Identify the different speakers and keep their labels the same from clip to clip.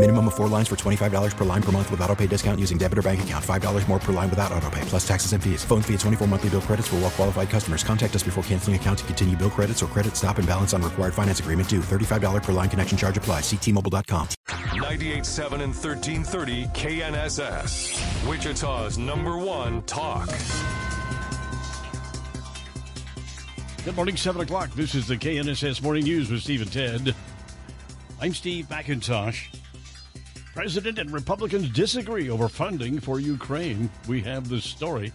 Speaker 1: Minimum of four lines for $25 per line per month with auto pay discount using debit or bank account. $5 more per line without auto pay, plus taxes and fees. Phone fee at 24 monthly bill credits for well qualified customers. Contact us before canceling account to continue bill credits or credit stop and balance on required finance agreement due. $35 per line connection charge applies. Ctmobile.com.
Speaker 2: 98.7 and 1330 KNSS. Wichita's number one talk.
Speaker 3: Good morning, 7 o'clock. This is the KNSS Morning News with Steve and Ted. I'm Steve McIntosh. President and Republicans disagree over funding for Ukraine. We have the story.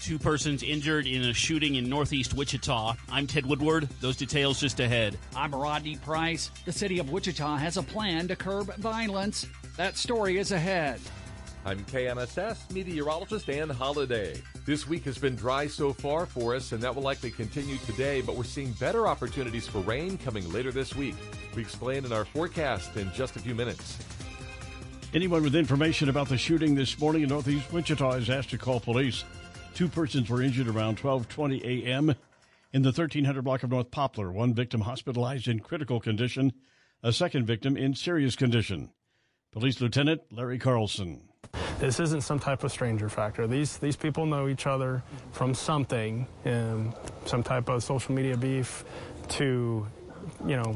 Speaker 4: Two persons injured in a shooting in northeast Wichita. I'm Ted Woodward. Those details just ahead.
Speaker 5: I'm Rodney Price. The city of Wichita has a plan to curb violence. That story is ahead.
Speaker 6: I'm KNSS meteorologist Dan Holiday. This week has been dry so far for us, and that will likely continue today, but we're seeing better opportunities for rain coming later this week. We explain in our forecast in just a few minutes.
Speaker 3: Anyone with information about the shooting this morning in northeast Wichita is asked to call police. Two persons were injured around 12:20 a.m. in the 1300 block of North Poplar. One victim hospitalized in critical condition, a second victim in serious condition. Police Lieutenant Larry Carlson.
Speaker 7: This isn't some type of stranger factor. These these people know each other from something, um, some type of social media beef, to, you know,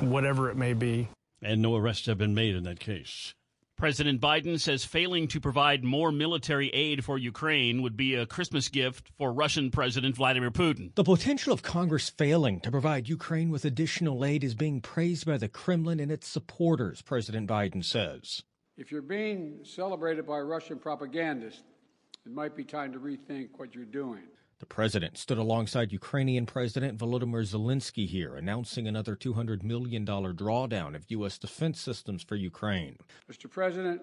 Speaker 7: whatever it may be.
Speaker 3: And no arrests have been made in that case.
Speaker 4: President Biden says failing to provide more military aid for Ukraine would be a Christmas gift for Russian President Vladimir Putin.
Speaker 8: The potential of Congress failing to provide Ukraine with additional aid is being praised by the Kremlin and its supporters, President Biden says.
Speaker 9: If you're being celebrated by Russian propagandists, it might be time to rethink what you're doing.
Speaker 8: The president stood alongside Ukrainian President Volodymyr Zelensky here, announcing another $200 million drawdown of U.S. defense systems for Ukraine.
Speaker 9: Mr. President,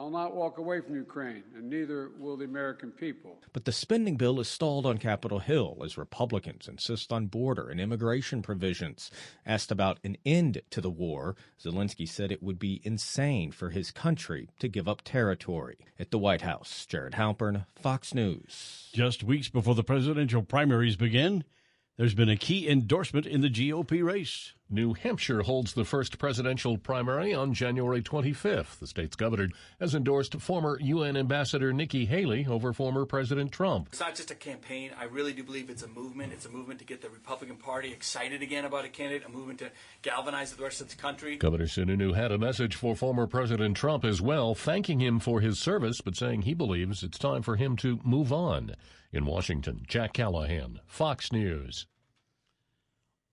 Speaker 9: I'll not walk away from Ukraine, and neither will the American people.
Speaker 8: But the spending bill is stalled on Capitol Hill as Republicans insist on border and immigration provisions. Asked about an end to the war, Zelensky said it would be insane for his country to give up territory. At the White House, Jared Halpern, Fox News.
Speaker 3: Just weeks before the presidential primaries begin, there's been a key endorsement in the GOP race.
Speaker 10: New Hampshire holds the first presidential primary on January 25th. The state's governor has endorsed former UN Ambassador Nikki Haley over former President Trump.
Speaker 11: It's not just a campaign. I really do believe it's a movement. It's a movement to get the Republican Party excited again about a candidate, a movement to galvanize the rest of the country.
Speaker 10: Governor Sununu had a message for former President Trump as well, thanking him for his service, but saying he believes it's time for him to move on. In Washington, Jack Callahan, Fox News.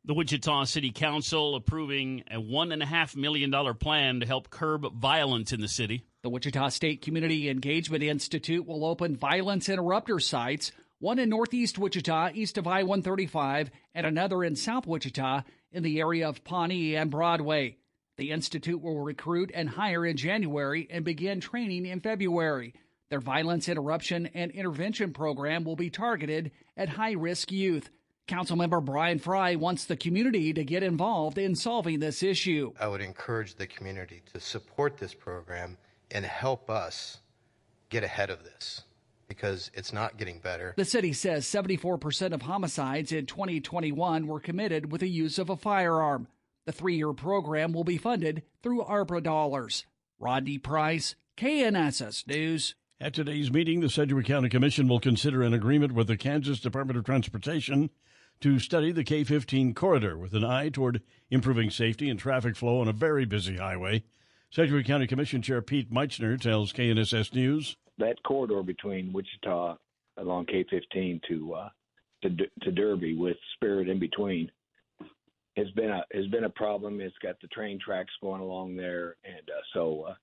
Speaker 4: The Wichita City Council approving a $1.5 million plan to help curb violence in the city.
Speaker 5: The Wichita State Community Engagement Institute will open violence interrupter sites, one in northeast Wichita, east of I 135, and another in south Wichita in the area of Pawnee and Broadway. The Institute will recruit and hire in January and begin training in February. Their violence interruption and intervention program will be targeted at high risk youth. Councilmember Bryan Frye wants the community to get involved in solving this issue.
Speaker 12: I would encourage the community to support this program and help us get ahead of this because it's not getting better.
Speaker 5: The city says 74% of homicides in 2021 were committed with the use of a firearm. The three year program will be funded through ARPA dollars. Rodney Price, KNSS News.
Speaker 3: At today's meeting, the Sedgwick County Commission will consider an agreement with the Kansas Department of Transportation to study the K 15 corridor with an eye toward improving safety and traffic flow on a very busy highway. Sedgwick County Commission Chair Pete Meitzner tells KNSS News.
Speaker 13: That corridor between Wichita along K 15 to, uh, to, to Derby with Spirit in between has been a has been a problem. It's got the train tracks going along there, and uh, so uh,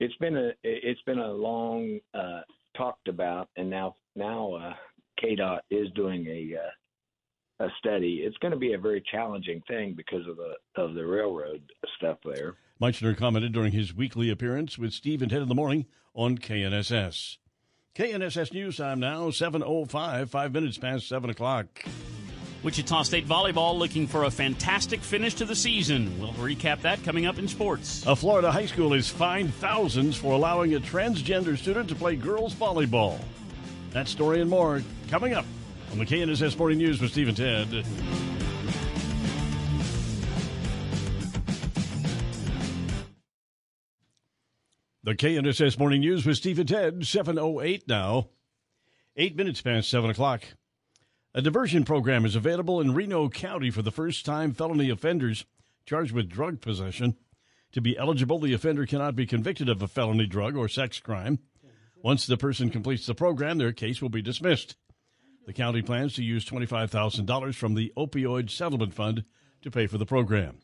Speaker 13: it's been a it's been a long uh, talked about, and now now uh, KDOT is doing a uh, a study. It's going to be a very challenging thing because of the of the railroad stuff there.
Speaker 3: Meitzner commented during his weekly appearance with Steve and Ted in the morning on KNSS. KNSS News Time now, 7.05, five minutes past 7 o'clock.
Speaker 4: Wichita State Volleyball looking for a fantastic finish to the season. We'll recap that coming up in sports.
Speaker 3: A Florida high school is fined thousands for allowing a transgender student to play girls volleyball. That story and more coming up on the KNSS Morning News with Steve and Ted. The KNSS Morning News with Steve and Ted, 7.08 now. Eight minutes past 7 o'clock. A diversion program is available in Reno County for the first time felony offenders charged with drug possession. To be eligible, the offender cannot be convicted of a felony drug or sex crime. Once the person completes the program, their case will be dismissed. The county plans to use $25,000 from the Opioid Settlement Fund to pay for the program.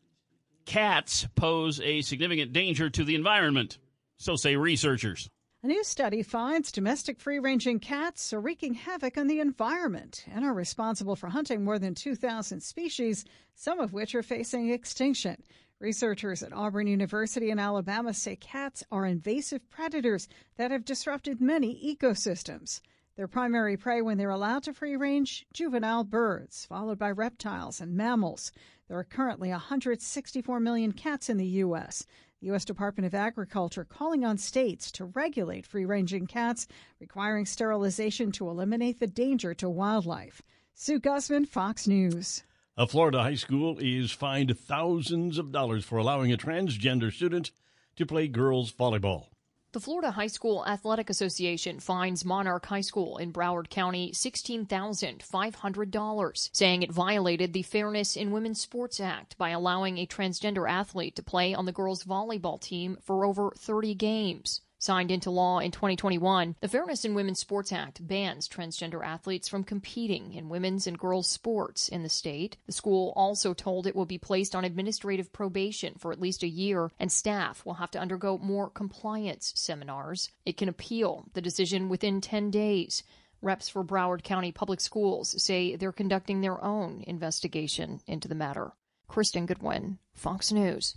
Speaker 4: Cats pose a significant danger to the environment, so say researchers.
Speaker 14: A new study finds domestic free ranging cats are wreaking havoc on the environment and are responsible for hunting more than 2,000 species, some of which are facing extinction. Researchers at Auburn University in Alabama say cats are invasive predators that have disrupted many ecosystems. Their primary prey when they're allowed to free range juvenile birds, followed by reptiles and mammals. There are currently 164 million cats in the U.S. U.S. Department of Agriculture calling on states to regulate free ranging cats, requiring sterilization to eliminate the danger to wildlife. Sue Guzman, Fox News.
Speaker 3: A Florida high school is fined thousands of dollars for allowing a transgender student to play girls volleyball.
Speaker 15: The Florida High School Athletic Association fines Monarch High School in Broward County $16,500, saying it violated the Fairness in Women's Sports Act by allowing a transgender athlete to play on the girls' volleyball team for over 30 games. Signed into law in 2021, the Fairness in Women's Sports Act bans transgender athletes from competing in women's and girls' sports in the state. The school also told it will be placed on administrative probation for at least a year, and staff will have to undergo more compliance seminars. It can appeal the decision within 10 days. Reps for Broward County Public Schools say they're conducting their own investigation into the matter. Kristen Goodwin, Fox News.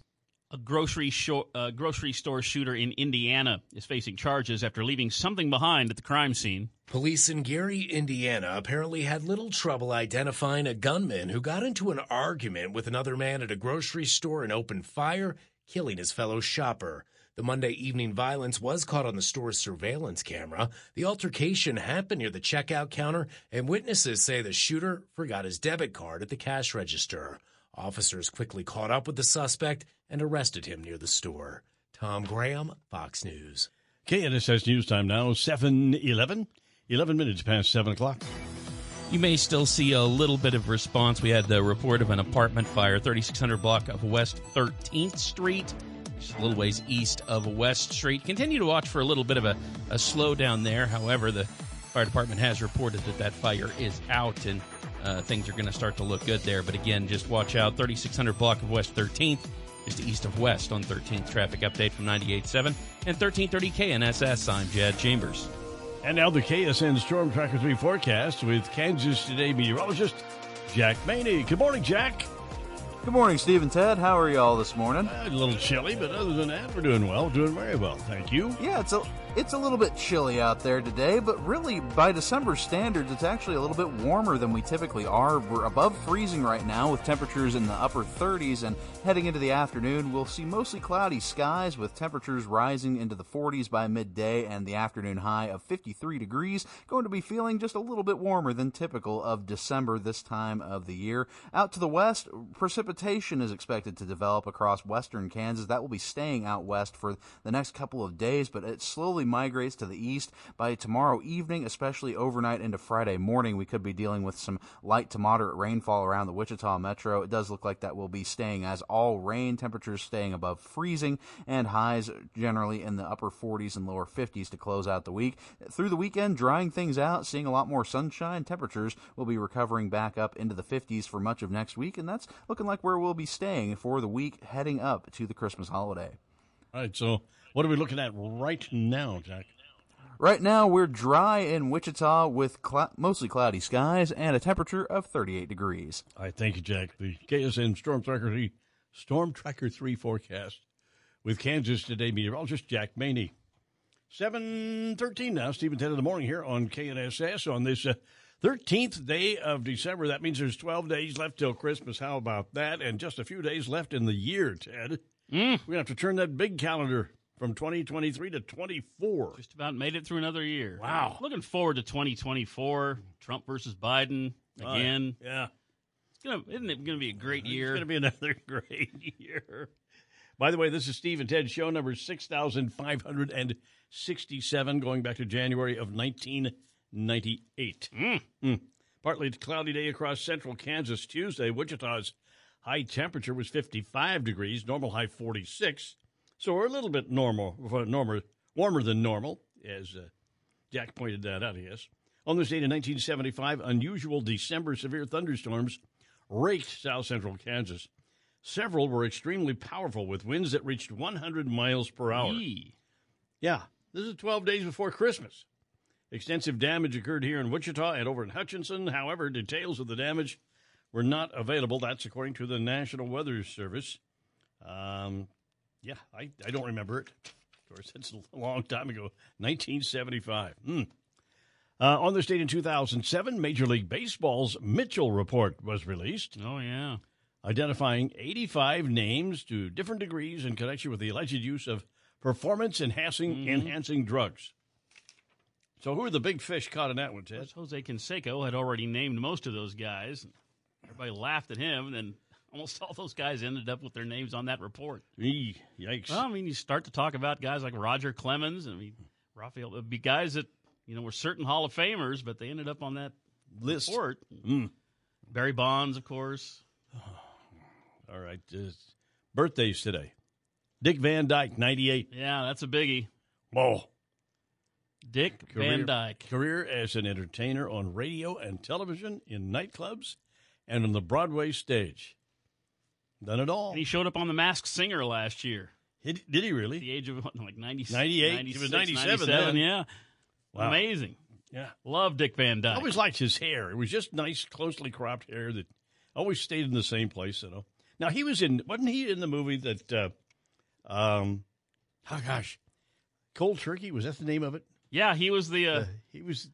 Speaker 4: A grocery, grocery store shooter in Indiana is facing charges after leaving something behind at the crime scene.
Speaker 16: Police in Gary, Indiana apparently had little trouble identifying a gunman who got into an argument with another man at a grocery store and opened fire, killing his fellow shopper. The Monday evening violence was caught on the store's surveillance camera. The altercation happened near the checkout counter, and witnesses say the shooter forgot his debit card at the cash register. Officers quickly caught up with the suspect and arrested him near the store. Tom Graham, Fox News.
Speaker 3: KNSS News Time now, 7 11. 11 minutes past 7 o'clock.
Speaker 17: You may still see a little bit of response. We had the report of an apartment fire, 3600 block of West 13th Street, just a little ways east of West Street. Continue to watch for a little bit of a, a slowdown there. However, the fire department has reported that that fire is out and uh, things are going to start to look good there. But again, just watch out. 3600 block of West 13th, is just east of West on 13th. Traffic update from 98.7 and 1330 KNSS. I'm Jad Chambers.
Speaker 3: And now the KSN Storm Tracker 3 forecast with Kansas Today meteorologist Jack Maney. Good morning, Jack.
Speaker 18: Good morning, Steve and Ted. How are y'all this morning?
Speaker 3: Uh, a little chilly, but other than that, we're doing well. Doing very well. Thank you.
Speaker 18: Yeah, it's a it's a little bit chilly out there today, but really by December standards, it's actually a little bit warmer than we typically are. We're above freezing right now with temperatures in the upper 30s, and heading into the afternoon, we'll see mostly cloudy skies with temperatures rising into the 40s by midday and the afternoon high of 53 degrees. Going to be feeling just a little bit warmer than typical of December this time of the year. Out to the west, precipitation is expected to develop across western Kansas. That will be staying out west for the next couple of days, but it slowly migrates to the east by tomorrow evening, especially overnight into Friday morning. We could be dealing with some light to moderate rainfall around the Wichita metro. It does look like that will be staying as all rain, temperatures staying above freezing, and highs generally in the upper 40s and lower 50s to close out the week. Through the weekend, drying things out, seeing a lot more sunshine. Temperatures will be recovering back up into the 50s for much of next week, and that's looking like we're where we'll be staying for the week heading up to the Christmas holiday.
Speaker 3: All right, so what are we looking at right now, Jack?
Speaker 18: Right now, we're dry in Wichita with cl- mostly cloudy skies and a temperature of 38 degrees.
Speaker 3: All right, thank you, Jack. The KSN Storm Tracker 3, Storm Tracker 3 forecast with Kansas Today meteorologist Jack Maney. 713 now, Steve and Ted in the morning here on KNSS on this uh, 13th day of December. That means there's 12 days left till Christmas. How about that? And just a few days left in the year, Ted.
Speaker 4: Mm.
Speaker 3: We're going to have to turn that big calendar from 2023 to 24.
Speaker 4: Just about made it through another year.
Speaker 3: Wow.
Speaker 4: Looking forward to 2024. Trump versus Biden
Speaker 3: Oh,
Speaker 4: again.
Speaker 3: yeah.
Speaker 4: It's gonna isn't it gonna be a great year?
Speaker 3: It's going to be another great year. By the way, this is Steve and Ted show number 6,567, going back to January of 1998. Mm. Partly cloudy day across central Kansas Tuesday. Wichita's high temperature was 55 degrees, normal high 46. So we're a little bit normal, normal warmer than normal, as uh, Jack pointed that out, yes. On this date in 1975, unusual December severe thunderstorms raked south central Kansas. Several were extremely powerful with winds that reached 100 miles per hour.
Speaker 4: Yee.
Speaker 3: Yeah, this is 12 days before Christmas. Extensive damage occurred here in Wichita and over in Hutchinson. However, details of the damage were not available. That's according to the National Weather Service. Um, yeah, I, I don't remember it. Of course, that's a long time ago, 1975. Hmm. Uh, on this date in 2007, Major League Baseball's Mitchell Report was released.
Speaker 4: Oh yeah,
Speaker 3: identifying 85 names to different degrees in connection with the alleged use of performance enhancing
Speaker 4: Mm-hmm.
Speaker 3: enhancing drugs. So, who are the big fish caught in that one, Ted?
Speaker 4: Jose Canseco had already named most of those guys. Everybody laughed at him, and then almost all those guys ended up with their names on that report.
Speaker 3: Eee, yikes!
Speaker 4: Well, I mean, you start to talk about guys like Roger Clemens. I mean, Raphael. It'd be guys that you know were certain Hall of Famers, but they ended up on that
Speaker 3: List.
Speaker 4: report.
Speaker 3: Mm.
Speaker 4: Barry Bonds, of course.
Speaker 3: All right, uh, birthdays today. Dick Van Dyke, 98.
Speaker 4: Yeah, that's a biggie.
Speaker 3: Whoa.
Speaker 4: Dick Van Dyke.
Speaker 3: Career as an entertainer on radio and television, in nightclubs, and on the Broadway stage. Done it all.
Speaker 4: And he showed up on The Masked Singer last year.
Speaker 3: Did, did he really?
Speaker 4: At the age of what, like 90,
Speaker 3: 98?
Speaker 4: 96,
Speaker 3: He was 97
Speaker 4: 97,
Speaker 3: then.
Speaker 4: Yeah.
Speaker 3: Wow.
Speaker 4: Amazing.
Speaker 3: Yeah.
Speaker 4: Love Dick Van Dyke.
Speaker 3: I always liked his hair. It was just nice, closely cropped hair that always stayed in the same place. You know. Now he was in, wasn't he in the movie that, uh, um, oh gosh, Cold Turkey was that the name of it?
Speaker 4: Yeah, he was the. Uh,
Speaker 3: he was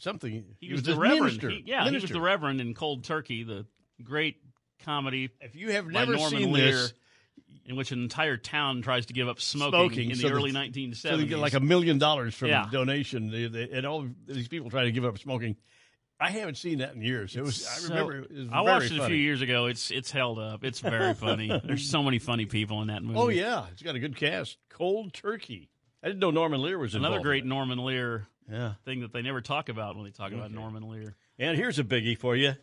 Speaker 3: something.
Speaker 4: he, was, the Reverend.
Speaker 3: Minister.
Speaker 4: He- yeah, he was the Reverend in Cold Turkey, the great comedy.
Speaker 3: If you have never
Speaker 4: Norman
Speaker 3: seen
Speaker 4: Lear,
Speaker 3: this-
Speaker 4: in which an entire town tries to give up smoking,
Speaker 3: Smoking,
Speaker 4: in
Speaker 3: so
Speaker 4: the
Speaker 3: that-
Speaker 4: early
Speaker 3: So
Speaker 4: 1970s.
Speaker 3: they get like a million dollars from
Speaker 4: Yeah.
Speaker 3: donation, they, they, and all these people try to give up smoking. I haven't seen that in years. It was. I
Speaker 4: So-
Speaker 3: remember. It was
Speaker 4: I watched it a few years ago. It's it's held up. It's very funny. There's so many funny people in that movie.
Speaker 3: Oh yeah, it's got a good cast. Cold Turkey. I didn't know Norman Lear was
Speaker 4: Another great
Speaker 3: in
Speaker 4: Norman Lear
Speaker 3: Yeah.
Speaker 4: thing that they never talk about when they talk about Norman Lear.
Speaker 3: And here's a biggie for you: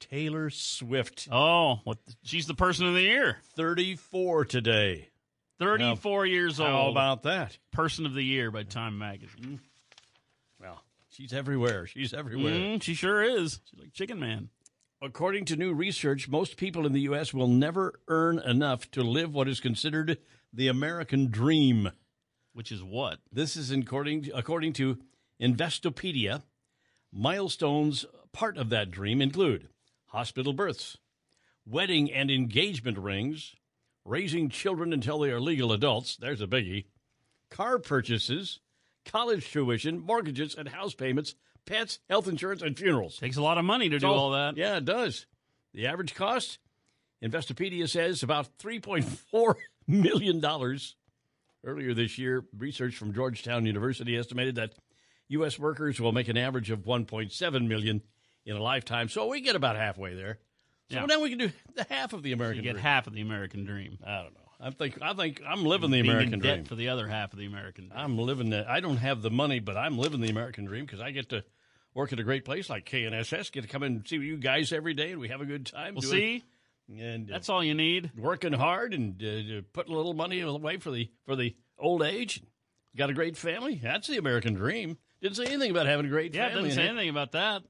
Speaker 3: Taylor Swift,
Speaker 4: Oh, what? She's the person of the year.
Speaker 3: 34 today.
Speaker 4: 34 years old.
Speaker 3: How about that?
Speaker 4: Person of the year by Time Magazine.
Speaker 3: Well, she's everywhere. She's everywhere.
Speaker 4: Mm, she sure is. She's like Chicken Man.
Speaker 3: According to new research, most people in the U.S. will never earn enough to live what is considered the American dream.
Speaker 4: Which is what?
Speaker 3: This is according according to Investopedia. Milestones part of that dream include hospital births, wedding and engagement rings, raising children until they are legal adults. There's a biggie. Car purchases, college tuition, mortgages and house payments, pets, health insurance, and funerals.
Speaker 4: Takes a lot of money to
Speaker 3: It's
Speaker 4: do all that.
Speaker 3: Yeah, it does. The average cost, Investopedia says, about $3.4 million. Earlier this year, research from Georgetown University estimated that U.S. workers will make an average of 1.7 million in a lifetime. So we get about halfway there. So
Speaker 4: Yeah.
Speaker 3: now we can do the half of the
Speaker 4: You
Speaker 3: American
Speaker 4: get
Speaker 3: dream.
Speaker 4: half of the American dream.
Speaker 3: I don't know. I think I think I'm living the
Speaker 4: Being
Speaker 3: American
Speaker 4: in debt
Speaker 3: dream.
Speaker 4: for the other half of the American dream.
Speaker 3: I'm living the. I don't have the money, but I'm living the American dream because I get to work at a great place like KNSS. Get to come and see you guys every day, and we have a good time.
Speaker 4: Well,
Speaker 3: doing-
Speaker 4: see,
Speaker 3: and uh,
Speaker 4: that's all you need.
Speaker 3: working hard and uh, putting a little money away for the for the old age. Got a great family. That's the American dream. Didn't say anything about having a great
Speaker 4: family. Yeah,
Speaker 3: family.
Speaker 4: doesn't say anything about that.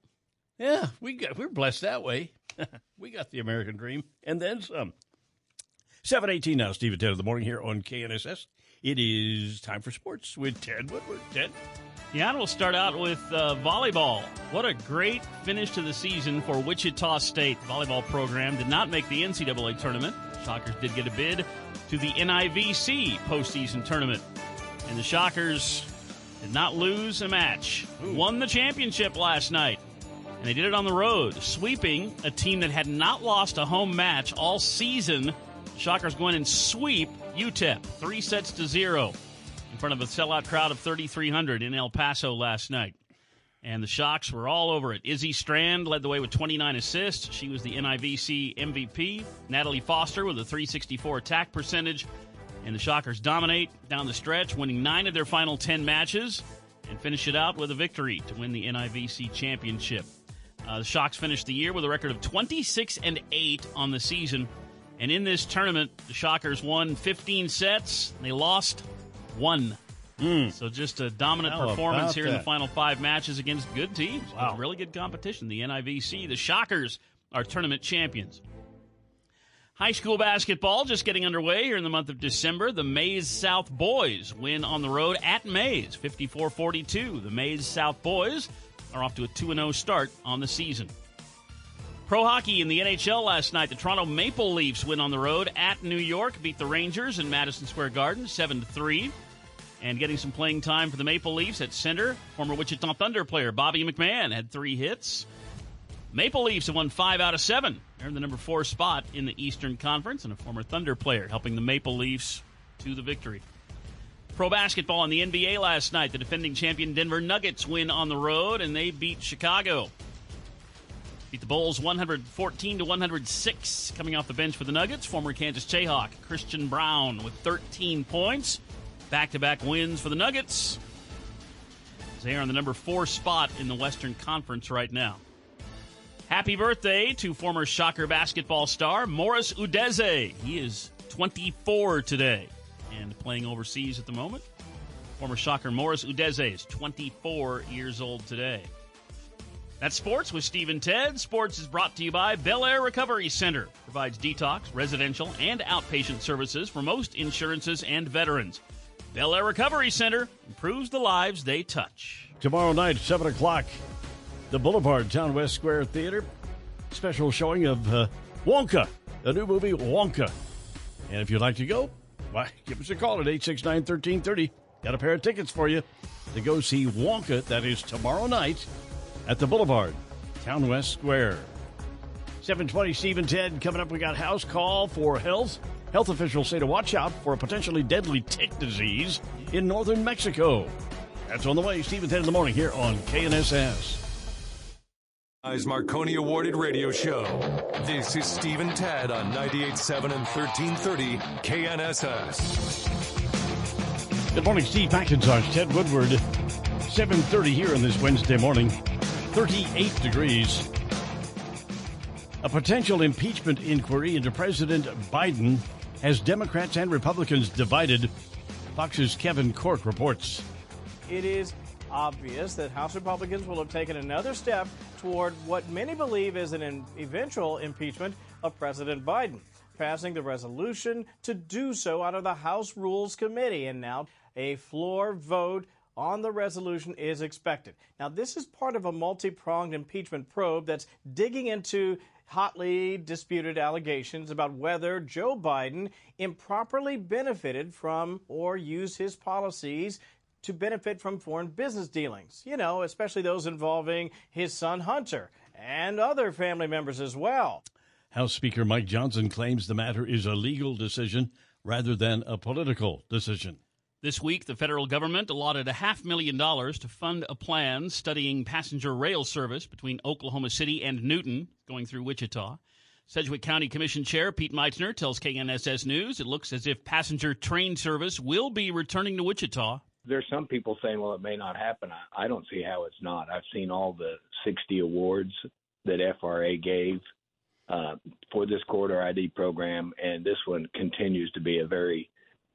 Speaker 3: Yeah, we got, we're blessed that way. we got the American dream and then some. 718 now, Steve and Ted in the morning here on KNSS. It is time for sports with Ted Woodward. Ted?
Speaker 4: Yeah, and we'll start out with uh, volleyball. What a great finish to the season for Wichita State. Volleyball program did not make the NCAA tournament. Shockers did get a bid to the NIVC postseason tournament. And the Shockers did not lose a match. Won the championship last night. And they did it on the road, sweeping a team that had not lost a home match all season. Shockers go in and sweep UTEP, three sets to zero, in front of a sellout crowd of 3,300 in El Paso last night. And the Shocks were all over it. Izzy Strand led the way with 29 assists. She was the NIVC MVP. Natalie Foster with a 364 attack percentage. And the Shockers dominate down the stretch, winning nine of their final 10 matches and finish it out with a victory to win the NIVC championship. Uh, the Shocks finished the year with a record of 26 and 8 on the season. And in this tournament, the Shockers won 15 sets. They lost one. Hmm. So just a dominant
Speaker 3: How
Speaker 4: performance here in the final five matches against good teams.
Speaker 3: Wow.
Speaker 4: Really good competition. The NIVC, the Shockers are tournament champions. High school basketball just getting underway here in the month of December. The Maize South Boys win on the road at Maize, 54 42. The Maize South Boys are off to a 2 0 start on the season. Pro hockey in the NHL last night. The Toronto Maple Leafs win on the road at New York, beat the Rangers in Madison Square Garden 7 3. And getting some playing time for the Maple Leafs at center, former Wichita Thunder player Bobby McMann had three hits. Maple Leafs have won five out of seven. They're in the number four spot in the Eastern Conference, and a former Thunder player helping the Maple Leafs to the victory. Pro basketball in the NBA last night. The defending champion Denver Nuggets win on the road, and they beat Chicago. Beat the Bulls 114 to 106. Coming off the bench for the Nuggets, former Kansas Jayhawk Christian Braun with 13 points. Back to back wins for the Nuggets. They are on the number four spot in the Western Conference right now. Happy birthday to former Shocker basketball star Morris Udeze. He is 24 today and playing overseas at the moment. Former Shocker Morris Udeze is 24 years old today. That's sports with Steve and Ted. Sports is brought to you by Bel Air Recovery Center. Provides detox, residential, and outpatient services for most insurances and veterans. Bel Air Recovery Center improves the lives they touch.
Speaker 3: Tomorrow night, 7 o'clock, the Boulevard Town West Square Theater. Special showing of uh, Wonka, the new movie Wonka. And if you'd like to go, why, give us a call at 869 1330. Got a pair of tickets for you to go see Wonka. That is tomorrow night at the Boulevard, Town West Square. 720 Steve and Ted coming up. We got house call for health. Health officials say to watch out for a potentially deadly tick disease in northern Mexico. That's on the way. And Ted in the morning here on KNSS.
Speaker 2: Eyes Marconi awarded radio show. This is Steve and Ted on 98.7 and 1330 KNSS.
Speaker 3: Good morning, Steve McIntosh, Ted Woodward. 7.30 here on this Wednesday morning. 38 degrees. A potential impeachment inquiry into President Biden has Democrats and Republicans divided. Fox's Kevin Corke reports.
Speaker 19: it is obvious that House Republicans will have taken another step toward what many believe is an eventual impeachment of President Biden, passing the resolution to do so out of the House Rules Committee. And now a floor vote on the resolution is expected. Now, this is part of a multi pronged impeachment probe that's digging into hotly disputed allegations about whether Joe Biden improperly benefited from or used his policies to benefit from foreign business dealings. You know, especially those involving his son Hunter and other family members as well.
Speaker 3: House Speaker Mike Johnson claims the matter is a legal decision rather than a political decision.
Speaker 4: This week, the federal government allotted a half million dollars to fund a plan studying passenger rail service between Oklahoma City and Newton, going through Wichita. Sedgwick County Commission Chair Pete Meitzner tells KNSS News it looks as if passenger train service will be returning to Wichita.
Speaker 13: There's some people saying, well, it may not happen. I, I don't see how it's not. I've seen all the 60 awards that FRA gave uh, for this corridor ID program, and this one continues to be a very,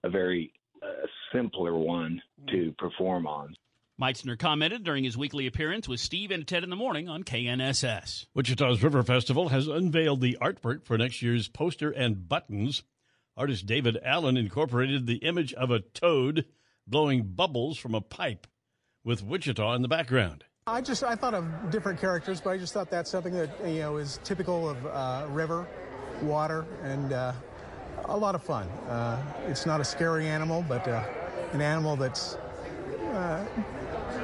Speaker 13: a very uh, simpler one to perform on.
Speaker 4: Meitzner commented during his weekly appearance with Steve and Ted in the morning on KNSS.
Speaker 3: Wichita's River Festival has unveiled the artwork for next year's poster and buttons. Artist David Allen incorporated the image of a toad blowing bubbles from a pipe with Wichita in the background.
Speaker 20: I just I thought of different characters, but I just thought that's something that you know is typical of uh, river, water, and uh, a lot of fun. Uh, it's not a scary animal, but uh, an animal that's uh,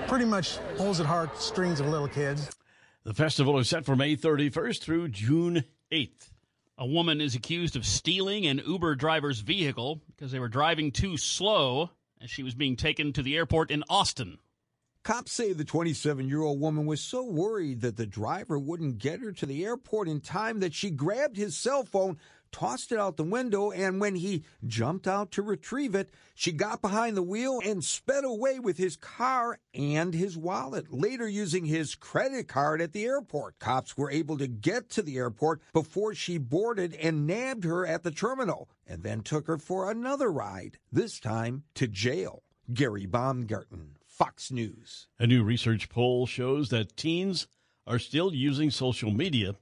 Speaker 20: pretty much pulls at heartstrings of little kids.
Speaker 3: The festival is set for May 31st through June 8th.
Speaker 4: A woman is accused of stealing an Uber driver's vehicle because they were driving too slow as she was being taken to the airport in Austin.
Speaker 21: Cops say the 27 year old woman was so worried that the driver wouldn't get her to the airport in time that she grabbed his cell phone, tossed it out the window, and when he jumped out to retrieve it, she got behind the wheel and sped away with his car and his wallet, later using his credit card at the airport. Cops were able to get to the airport before she boarded and nabbed her at the terminal, and then took her for another ride, this time to jail. Gary Baumgarten, Fox News.
Speaker 3: A new research poll shows that teens are still using social media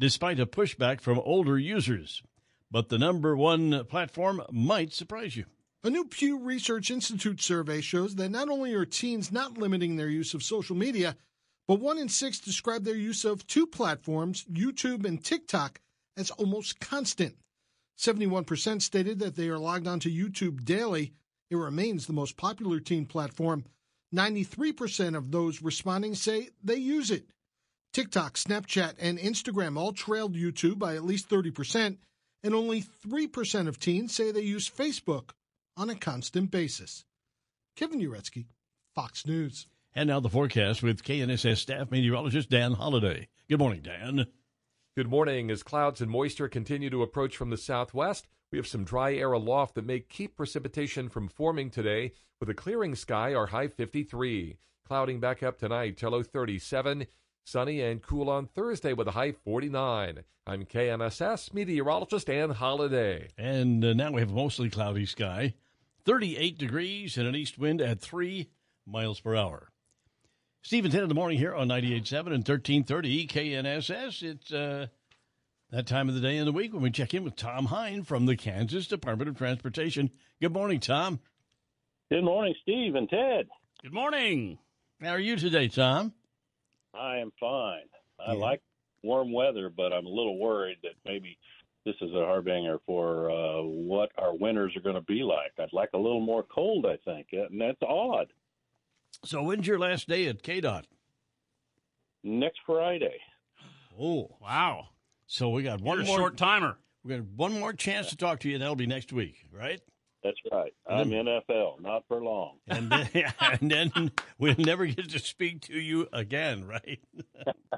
Speaker 3: despite a pushback from older users. But the number one platform might surprise you.
Speaker 22: A new Pew Research Institute survey shows that not only are teens not limiting their use of social media, but one in six describe their use of two platforms, YouTube and TikTok, as almost constant. 71% stated that they are logged onto YouTube daily. It remains the most popular teen platform. 93% of those responding say they use it. TikTok, Snapchat, and Instagram all trailed YouTube by at least 30%, and only 3% of teens say they use Facebook on a constant basis. Kevin Uretsky, Fox News.
Speaker 3: And now the forecast with KNSS staff meteorologist Dan Holiday. Good morning, Dan.
Speaker 6: Good morning. As clouds and moisture continue to approach from the southwest, we have some dry air aloft that may keep precipitation from forming today. With a clearing sky, our high 53. Clouding back up tonight, low 37. Sunny and cool on Thursday with a high 49. I'm KNSS meteorologist Dan Holiday.
Speaker 3: And uh, now we have a mostly cloudy sky, 38 degrees and an east wind at 3 miles per hour. Steve and Ted in the morning here on 98.7 and 1330 KNSS. It's uh, that time of the day and the week when we check in with Tom Hein from the Kansas Department of Transportation. Good morning, Tom.
Speaker 23: Good morning, Steve and Ted.
Speaker 4: Good morning.
Speaker 3: How are you today, Tom?
Speaker 23: I am fine. I yeah. like warm weather, but I'm a little worried that maybe this is a harbinger for uh, what our winters are going to be like. I'd like a little more cold, I think, and that's odd.
Speaker 3: So when's your last day at KDOT?
Speaker 23: Next Friday.
Speaker 3: Oh,
Speaker 4: wow.
Speaker 3: So we got one
Speaker 4: You're
Speaker 3: more
Speaker 4: short timer.
Speaker 3: We got one more chance to talk to you, and that'll be next week, right?
Speaker 23: That's right. I'm then, NFL, not for long.
Speaker 3: And then, and then we'll never get to speak to you again, right?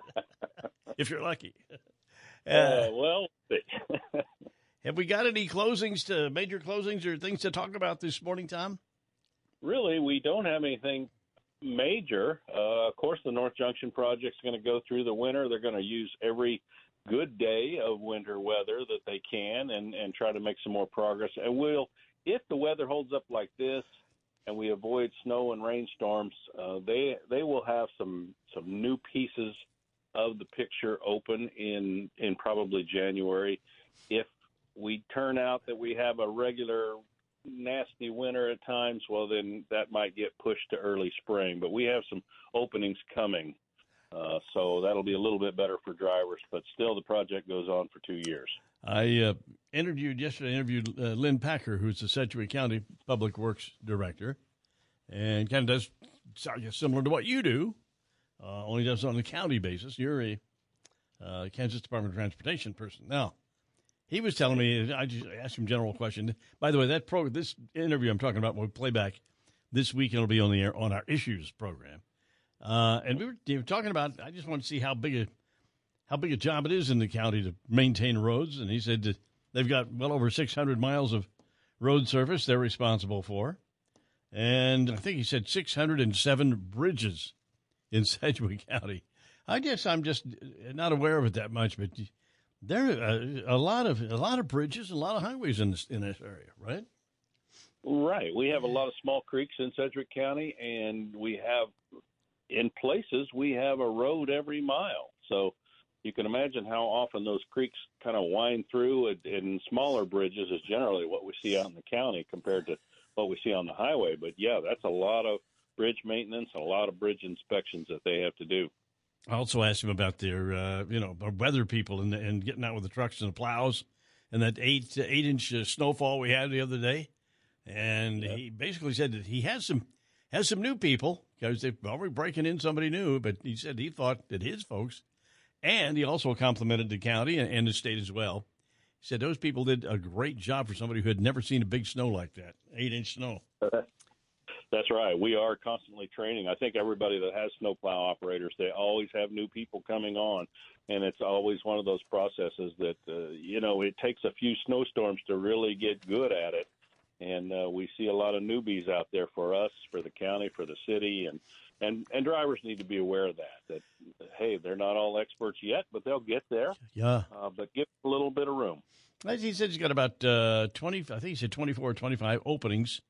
Speaker 3: if you're lucky.
Speaker 23: Uh, uh, well,
Speaker 3: have we got any closings to major closings or things to talk about this morning, Tom?
Speaker 23: Really, we don't have anything major. Uh, of course, the North Junction project's going to go through the winter. They're going to use every good day of winter weather that they can and, and try to make some more progress. And we'll if the weather holds up like this and we avoid snow and rainstorms, uh, they they will have some some new pieces of the picture open in in probably January. If we turn out that we have a regular nasty winter at times, well then that might get pushed to early spring. But we have some openings coming. Uh, so that'll be a little bit better for drivers, but still the project goes on for two years.
Speaker 3: I uh, interviewed yesterday. Interviewed uh, Lynn Packer, who's the Sedgwick County Public Works Director, and kind of does similar to what you do, uh, only does it on a county basis. You're a uh, Kansas Department of Transportation person. Now, he was telling me. I just asked him general question. By the way, that pro this interview I'm talking about will play back this week. It'll be on the air on our issues program, uh, and we were, we were talking about. I just want to see how big a how big a job it is in the county to maintain roads. And he said that they've got well over 600 miles of road surface they're responsible for. And I think he said 607 bridges in Sedgwick County. I guess I'm just not aware of it that much, but there are a, a lot of a lot of bridges, a lot of highways in this in this area, right?
Speaker 23: Right. We have a lot of small creeks in Sedgwick County, and we have, in places, we have a road every mile. So you can imagine how often those creeks kind of wind through, and, and smaller bridges is generally what we see out in the county compared to what we see on the highway. But yeah, that's a lot of bridge maintenance, a lot of bridge inspections that they have to do.
Speaker 3: I also asked him about their, uh, you know, weather people and, and getting out with the trucks and the plows, and that eight eight inch uh, snowfall we had the other day. And he basically said that he has some has some new people because they're already breaking in somebody new. But he said he thought that his folks, and he also complimented the county and, the state as well. He said those people did a great job for somebody who had never seen a big snow like that, eight inch snow.
Speaker 23: That's right. We are constantly training. I think everybody that has snowplow operators, they always have new people coming on, and it's always one of those processes that uh, you know it takes a few snowstorms to really get good at it. And uh, we see a lot of newbies out there for us, for the county, for the city, and and and drivers need to be aware of that. That hey, they're not all experts yet, but they'll get there.
Speaker 3: Yeah.
Speaker 23: Uh, but give a little bit of room.
Speaker 3: As he said, he's got about uh, twenty. I think he said twenty-four or twenty-five openings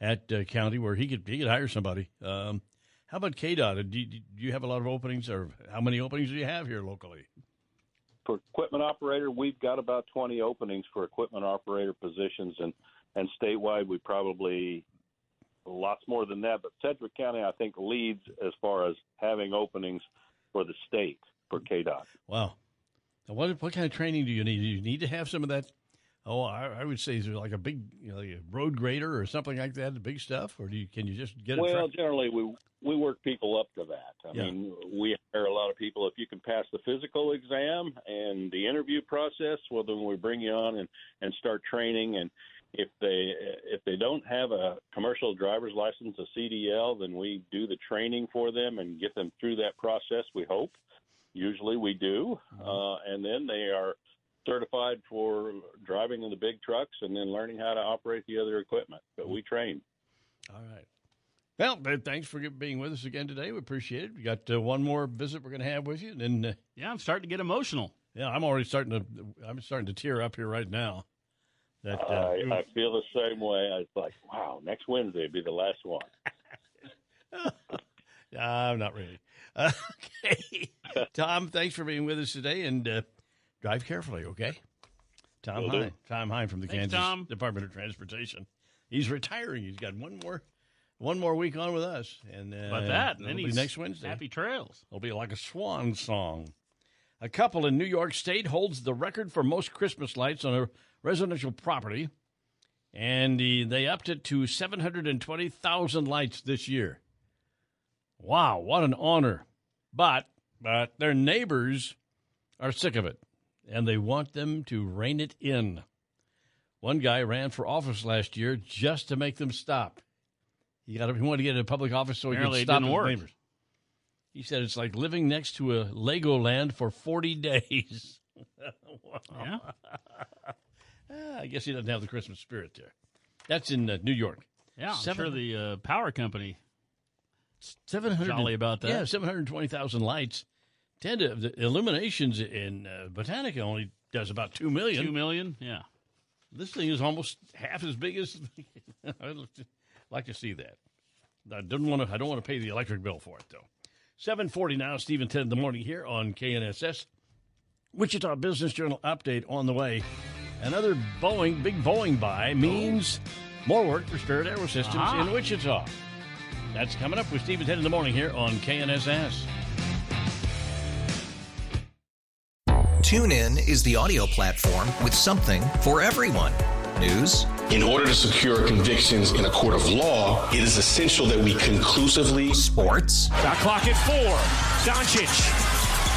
Speaker 3: at uh, county where he could he could hire somebody. Um, how about KDOT? Do you, do you have a lot of openings, or how many openings do you have here locally?
Speaker 23: For equipment operator, we've got about 20 openings for equipment operator positions, and and statewide we probably lots more than that. But Sedgwick County, I think, leads as far as having openings for the state for KDOT.
Speaker 3: Wow. Now what what kind of training do you need? Do you need to have some of that? Oh, I, I would say is there like a big you know, like a road grader or something like that, the big stuff, or do you can you just get
Speaker 23: well,
Speaker 3: truck?
Speaker 23: generally we we work people up to that. I
Speaker 3: Yeah.
Speaker 23: mean, we hire a lot of people. If you can pass the physical exam and the interview process, well, then we bring you on and and start training. And if they if they don't have a commercial driver's license, a CDL, then we do the training for them and get them through that process. We hope. Usually we do, uh, and then they are certified for driving in the big trucks and then learning how to operate the other equipment. But we train.
Speaker 3: All right. Well, but thanks for being with us again today. We appreciate it. We got uh, one more visit we're going to have with you, and then uh,
Speaker 4: yeah, I'm starting to get emotional.
Speaker 3: Yeah, I'm already starting to. I'm starting to tear up here right now. That uh,
Speaker 23: I, I feel the same way. I was like, wow, next Wednesday would be the last one.
Speaker 3: I'm not ready. Okay, Tom, thanks for being with us today, and uh, drive carefully. Okay, Tom
Speaker 4: Will do.
Speaker 3: Hein, Tom Hein from the
Speaker 4: Thanks,
Speaker 3: Kansas
Speaker 4: Tom.
Speaker 3: Department of Transportation. He's retiring. He's got one more, one more week on with us, and uh,
Speaker 4: About that, and then
Speaker 3: it'll be
Speaker 4: he's
Speaker 3: next Wednesday.
Speaker 4: Happy trails.
Speaker 3: It'll be like a swan song. A couple in New York State holds the record for most Christmas lights on a residential property, and the, they upped it to 720,000 lights this year. Wow, what an honor. But but their neighbors are sick of it, and they want them to rein it in. One guy ran for office last year just to make them stop. He got he wanted to get into public office so
Speaker 4: Apparently
Speaker 3: he could stop his
Speaker 4: work.
Speaker 3: neighbors. He said it's like living next to a Legoland for 40 days.
Speaker 4: Yeah.
Speaker 3: Ah, I guess he doesn't have the Christmas spirit there. That's in uh, New York.
Speaker 4: Yeah, I'm sure the uh, power company
Speaker 3: Seven hundred
Speaker 4: jolly about that.
Speaker 3: Yeah, seven hundred twenty thousand lights. Ten to the illuminations in uh, Botanica only does about two million.
Speaker 4: Two million, yeah.
Speaker 3: This thing is almost half as big as. I'd like to see that. I don't want to. I don't want to pay the electric bill for it though. Seven forty now. Steve and Ted in the morning here on KNSS. Wichita Business Journal update on the way. Another Boeing, big Boeing buy means more work for Spirit AeroSystems
Speaker 4: Aha.
Speaker 3: in Wichita. That's coming up with Steve and Ted in the morning here on KNSS.
Speaker 24: TuneIn is the audio platform with something for everyone. News.
Speaker 25: In order to secure convictions in a court of law, it is essential that we conclusively.
Speaker 24: Sports.
Speaker 26: Shot clock at four. Doncic.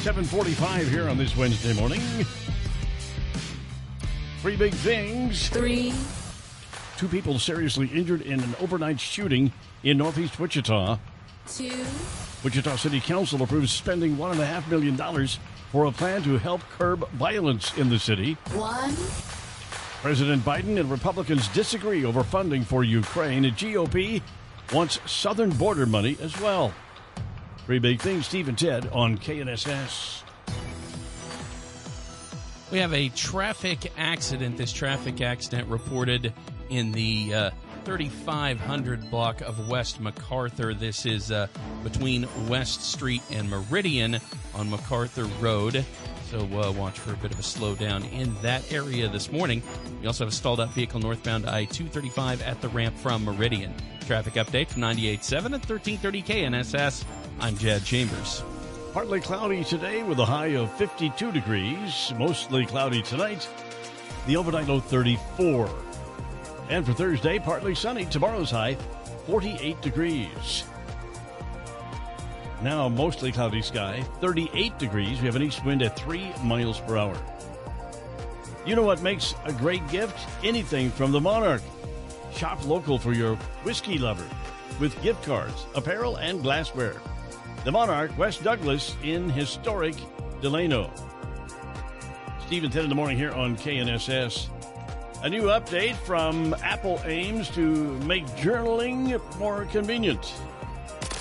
Speaker 3: 745 here on this Wednesday morning. Three big things.
Speaker 27: Three.
Speaker 3: Two people seriously injured in an overnight shooting in northeast Wichita.
Speaker 27: Two.
Speaker 3: Wichita City Council approves spending $1.5 million for a plan to help curb violence in the city.
Speaker 27: One.
Speaker 3: President Biden and Republicans disagree over funding for Ukraine. The GOP wants southern border money as well. Three big things, Steve and Ted on KNSS.
Speaker 17: We have a traffic accident. This traffic accident reported in the uh, 3500 block of West MacArthur. This is uh, between West Street and Meridian on MacArthur Road. So uh, watch for a bit of a slowdown in that area this morning. We also have a stalled out vehicle northbound I 235 at the ramp from Meridian. Traffic update from 98.7 at 1330 KNSS. I'm Jed Chambers.
Speaker 3: Partly cloudy today with a high of 52 degrees. Mostly cloudy tonight. The overnight low 34. And for Thursday, partly sunny. Tomorrow's high 48 degrees. Now, mostly cloudy sky, 38 degrees. We have an east wind at 3 miles per hour. You know what makes a great gift? Anything from the Monarch. Shop local for your whiskey lover with gift cards, apparel, and glassware. The Monarch, West Douglas in historic Delano. Steve and Ted in the morning here on KNSS. A new update from Apple aims to make journaling more convenient.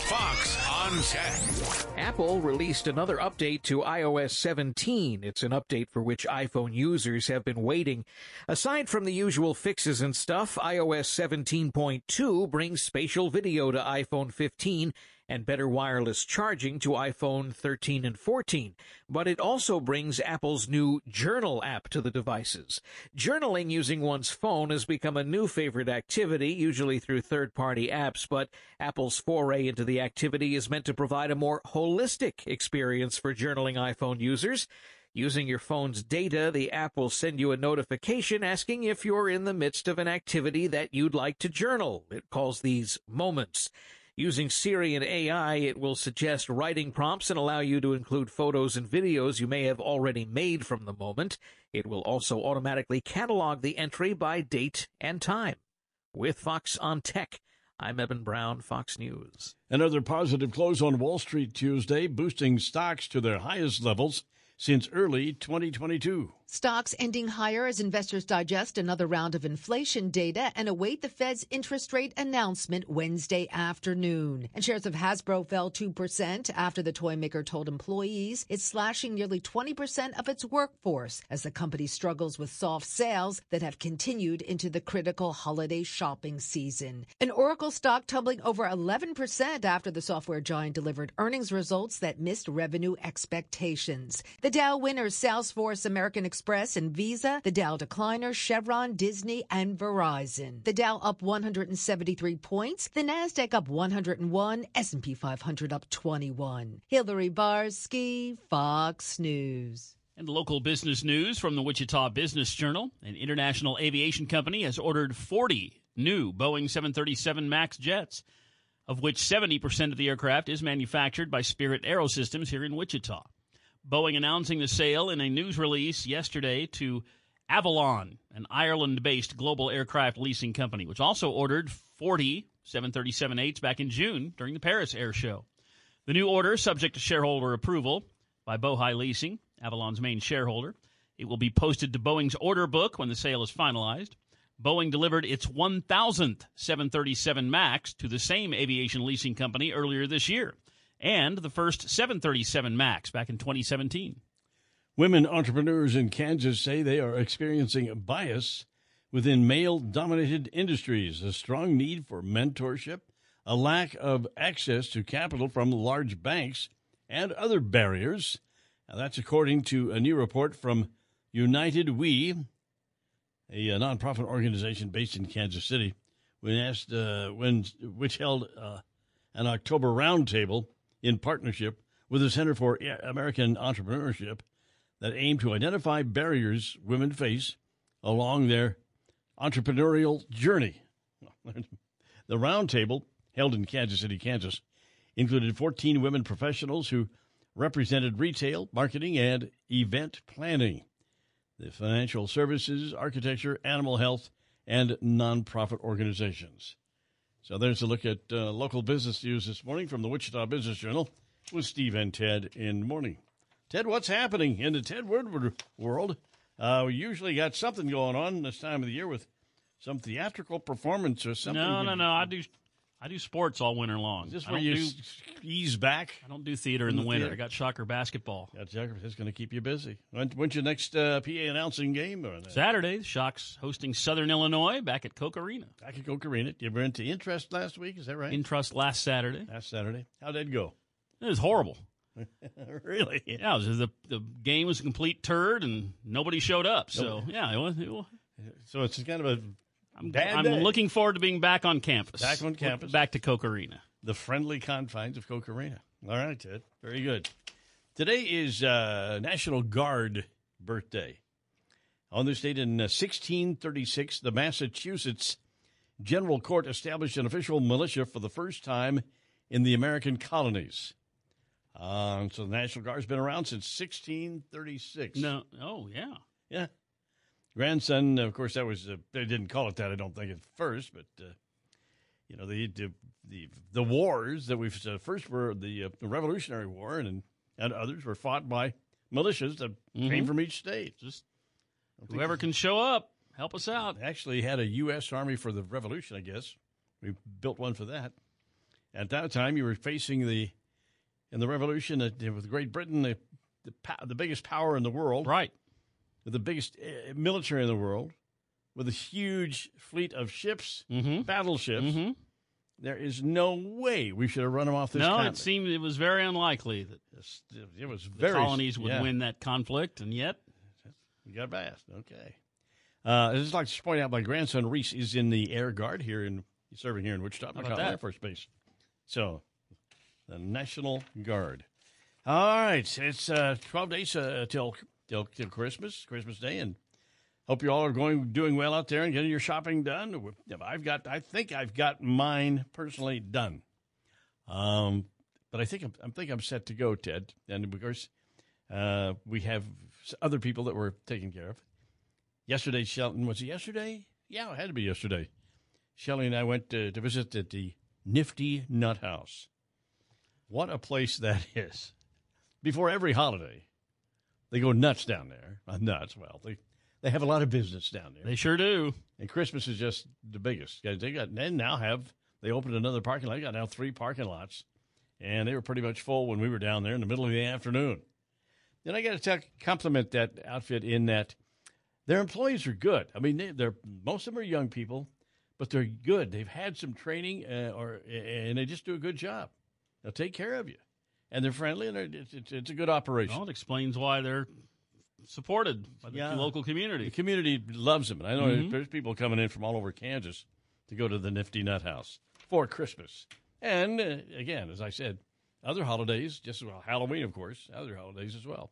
Speaker 28: Fox on Tech.
Speaker 29: Apple released another update to iOS 17. It's an update for which iPhone users have been waiting. Aside from the usual fixes and stuff, iOS 17.2 brings spatial video to iPhone 15 and better wireless charging to iPhone 13 and 14. But it also brings Apple's new Journal app to the devices. Journaling using one's phone has become a new favorite activity, usually through third party apps, but Apple's foray into the activity is meant to provide a more holistic experience for journaling iPhone users. Using your phone's data, the app will send you a notification asking if you're in the midst of an activity that you'd like to journal. It calls these moments. Using Siri and AI, it will suggest writing prompts and allow you to include photos and videos you may have already made from the moment. It will also automatically catalog the entry by date and time. With Fox on Tech, I'm Eben Brown, Fox News.
Speaker 3: Another positive close on Wall Street Tuesday, boosting stocks to their highest levels since early 2022.
Speaker 30: Stocks ending higher as investors digest another round of inflation data and await the Fed's interest rate announcement Wednesday afternoon. And shares of Hasbro fell 2% after the toy maker told employees it's slashing nearly 20% of its workforce as the company struggles with soft sales that have continued into the critical holiday shopping season. An Oracle stock tumbling over 11% after the software giant delivered earnings results that missed revenue expectations. The Dow winners Salesforce, American Express, and Visa. The Dow decliner, Chevron, Disney, and Verizon. The Dow up 173 points. The Nasdaq up 101. S&P 500 up 21. Hillary Barsky, Fox News.
Speaker 4: And local business news from the Wichita Business Journal. An international aviation company has ordered 40 new Boeing 737 MAX jets, of which 70% of the aircraft is manufactured by Spirit AeroSystems here in Wichita. Boeing announcing the sale in a news release yesterday to Avolon, an Ireland based global aircraft leasing company, which also ordered 40 737 8s back in June during the Paris Air Show. The new order, subject to shareholder approval by Bohai Leasing, Avolon's main shareholder, it will be posted to Boeing's order book when the sale is finalized. Boeing delivered its 1,000th 737 MAX to the same aviation leasing company earlier this year. And the first 737 MAX back in 2017.
Speaker 3: Women entrepreneurs in Kansas say they are experiencing bias within male dominated industries, a strong need for mentorship, a lack of access to capital from large banks, and other barriers. Now, that's according to a new report from United We, a, a nonprofit organization based in Kansas City, when asked uh, when which held uh, an October roundtable in partnership with the Center for American Entrepreneurship that aimed to identify barriers women face along their entrepreneurial journey. the roundtable, held in Kansas City, Kansas, included 14 women professionals who represented retail, marketing, and event planning, the financial services, architecture, animal health, and nonprofit organizations. So there's a look at uh, local business news this morning from the Wichita Business Journal with Steve and Ted in the morning. Ted, what's happening in the Ted Woodward world? Uh, we usually got something going on this time of the year with some theatrical performance or something.
Speaker 4: No, no, no. I do, I do sports all winter long.
Speaker 3: Is this
Speaker 4: I
Speaker 3: where you
Speaker 4: do,
Speaker 3: ease back?
Speaker 4: I don't do theater in
Speaker 3: In
Speaker 4: the,
Speaker 3: the
Speaker 4: winter.
Speaker 3: theater?
Speaker 4: I got soccer basketball.
Speaker 3: Geography. That's going to keep you busy. When, when's your next uh, PA announcing game? Or
Speaker 4: Saturday, the Shocks hosting Southern Illinois back at Koch Arena.
Speaker 3: Back at Koch Arena. You were into Intrust last week, is that right?
Speaker 4: Intrust last Saturday.
Speaker 3: Last Saturday. How'd that go?
Speaker 4: It was horrible.
Speaker 3: really?
Speaker 4: Yeah, it was, the the game was a complete turd, and nobody showed up. So
Speaker 3: Nope.
Speaker 4: yeah, it was. It was
Speaker 3: So it's kind of a
Speaker 4: I'm, I'm
Speaker 3: day.
Speaker 4: looking forward to being back on campus.
Speaker 3: Back on campus.
Speaker 4: Back to Koch Arena.
Speaker 3: the friendly confines of Koch Arena. All right, Ted. Very good. Today is uh, National Guard birthday. On this date in uh, 1636, the Massachusetts General Court established an official militia for the first time in the American colonies. Uh, so the National Guard's been around since 1636.
Speaker 4: No, oh yeah,
Speaker 3: Yeah. Grandson, of course, that was, uh, they didn't call it that, I don't think, at first, but, uh, you know, the, the, the, the wars that we've, uh, first were the, uh, the Revolutionary War and, and others were fought by militias that came
Speaker 4: Mhm.
Speaker 3: from each state.
Speaker 4: Just whoever can show up, help us out.
Speaker 3: Actually, had a U.S. Army for the Revolution, I guess. We built one for that. At that time, you were facing the, in the Revolution, with Great Britain, the, the, the biggest power in the world.
Speaker 4: Right.
Speaker 3: With the biggest uh, military in the world, with a huge fleet of ships,
Speaker 4: Mm-hmm.
Speaker 3: battleships. There is no way we should have run them off this
Speaker 4: no,
Speaker 3: continent.
Speaker 4: it seemed it was very unlikely that
Speaker 3: it was
Speaker 4: the
Speaker 3: very
Speaker 4: colonies would
Speaker 3: yeah.
Speaker 4: win that conflict, and yet
Speaker 3: You got past. Okay. Uh, I'd just like to point out my grandson Reese is in the Air Guard here in he's serving here in Wichita,
Speaker 4: that?
Speaker 3: Air Force Base. So, the National Guard. All right, it's uh, twelve days uh, till till till Christmas, Christmas Day, and hope you all are going doing well out there and getting your shopping done. I've got, I think I've got mine personally done. Um, but I think I'm, I think I'm set to go, Ted. And of course, uh, we have other people that we're taking care of. Yesterday, Shelton was it yesterday? Yeah, it had to be yesterday. Shelley and I went to, to visit at the Nifty Nut House. What a place that is! Before every holiday, they go nuts down there. Uh, nuts. Well, they they have a lot of business down there.
Speaker 4: they sure do.
Speaker 3: And Christmas is just the biggest. They got and now have they opened another parking lot. They got now three parking lots, and they were pretty much full when we were down there in the middle of the afternoon. Then I got to compliment that outfit in that their employees are good. I mean, they, they're most of them are young people, but they're good. They've had some training, uh, or and they just do a good job. They'll take care of you, and they're friendly, and they're, it's, it's, it's a good operation.
Speaker 4: Well, it explains why they're supported by the
Speaker 3: Yeah.
Speaker 4: local community.
Speaker 3: The community loves them, and I know
Speaker 4: Mhm.
Speaker 3: there's people coming in from all over Kansas to go to the Nifty Nut House for Christmas. And uh, again, as I said, other holidays, just as well, Halloween, of course, other holidays as well.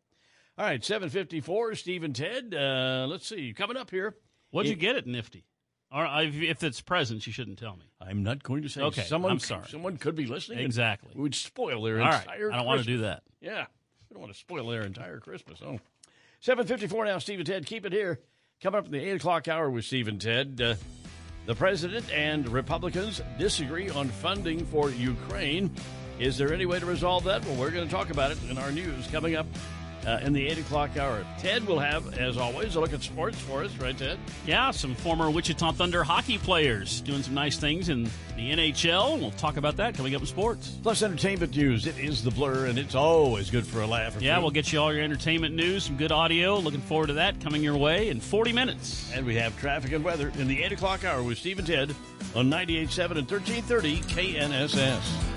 Speaker 3: All right, seven fifty four. Steve and Ted. Uh, let's see, coming up here.
Speaker 4: What'd you get at Nifty? Or if, it's presents, you shouldn't tell me.
Speaker 3: I'm not going to say.
Speaker 4: Okay,
Speaker 3: someone,
Speaker 4: I'm sorry.
Speaker 3: Someone could be listening.
Speaker 4: Exactly.
Speaker 3: we would spoil their
Speaker 4: All right,
Speaker 3: entire.
Speaker 4: I don't want to do that.
Speaker 3: Yeah, we don't want to spoil their entire Christmas. Oh. 754 now, Steve and Ted. Keep it here. Coming up in the 8 o'clock hour with Steve and Ted. Uh, the president and Republicans disagree on funding for Ukraine. Is there any way to resolve that? Well, we're going to talk about it in our news coming up uh, in the 8 o'clock hour. Ted will have, as always, a look at sports for us, right, Ted?
Speaker 4: Yeah, some former Wichita Thunder hockey players doing some nice things in the NHL. We'll talk about that coming up in sports.
Speaker 3: Plus, entertainment news. It is the blur, and it's always good for a laugh.
Speaker 4: yeah,
Speaker 3: two.
Speaker 4: we'll get you all your entertainment news, some good audio. Looking forward to that coming your way in 40 minutes.
Speaker 3: And we have traffic and weather in the 8 o'clock hour with Steve and Ted on 98.7 and 1330 KNSS.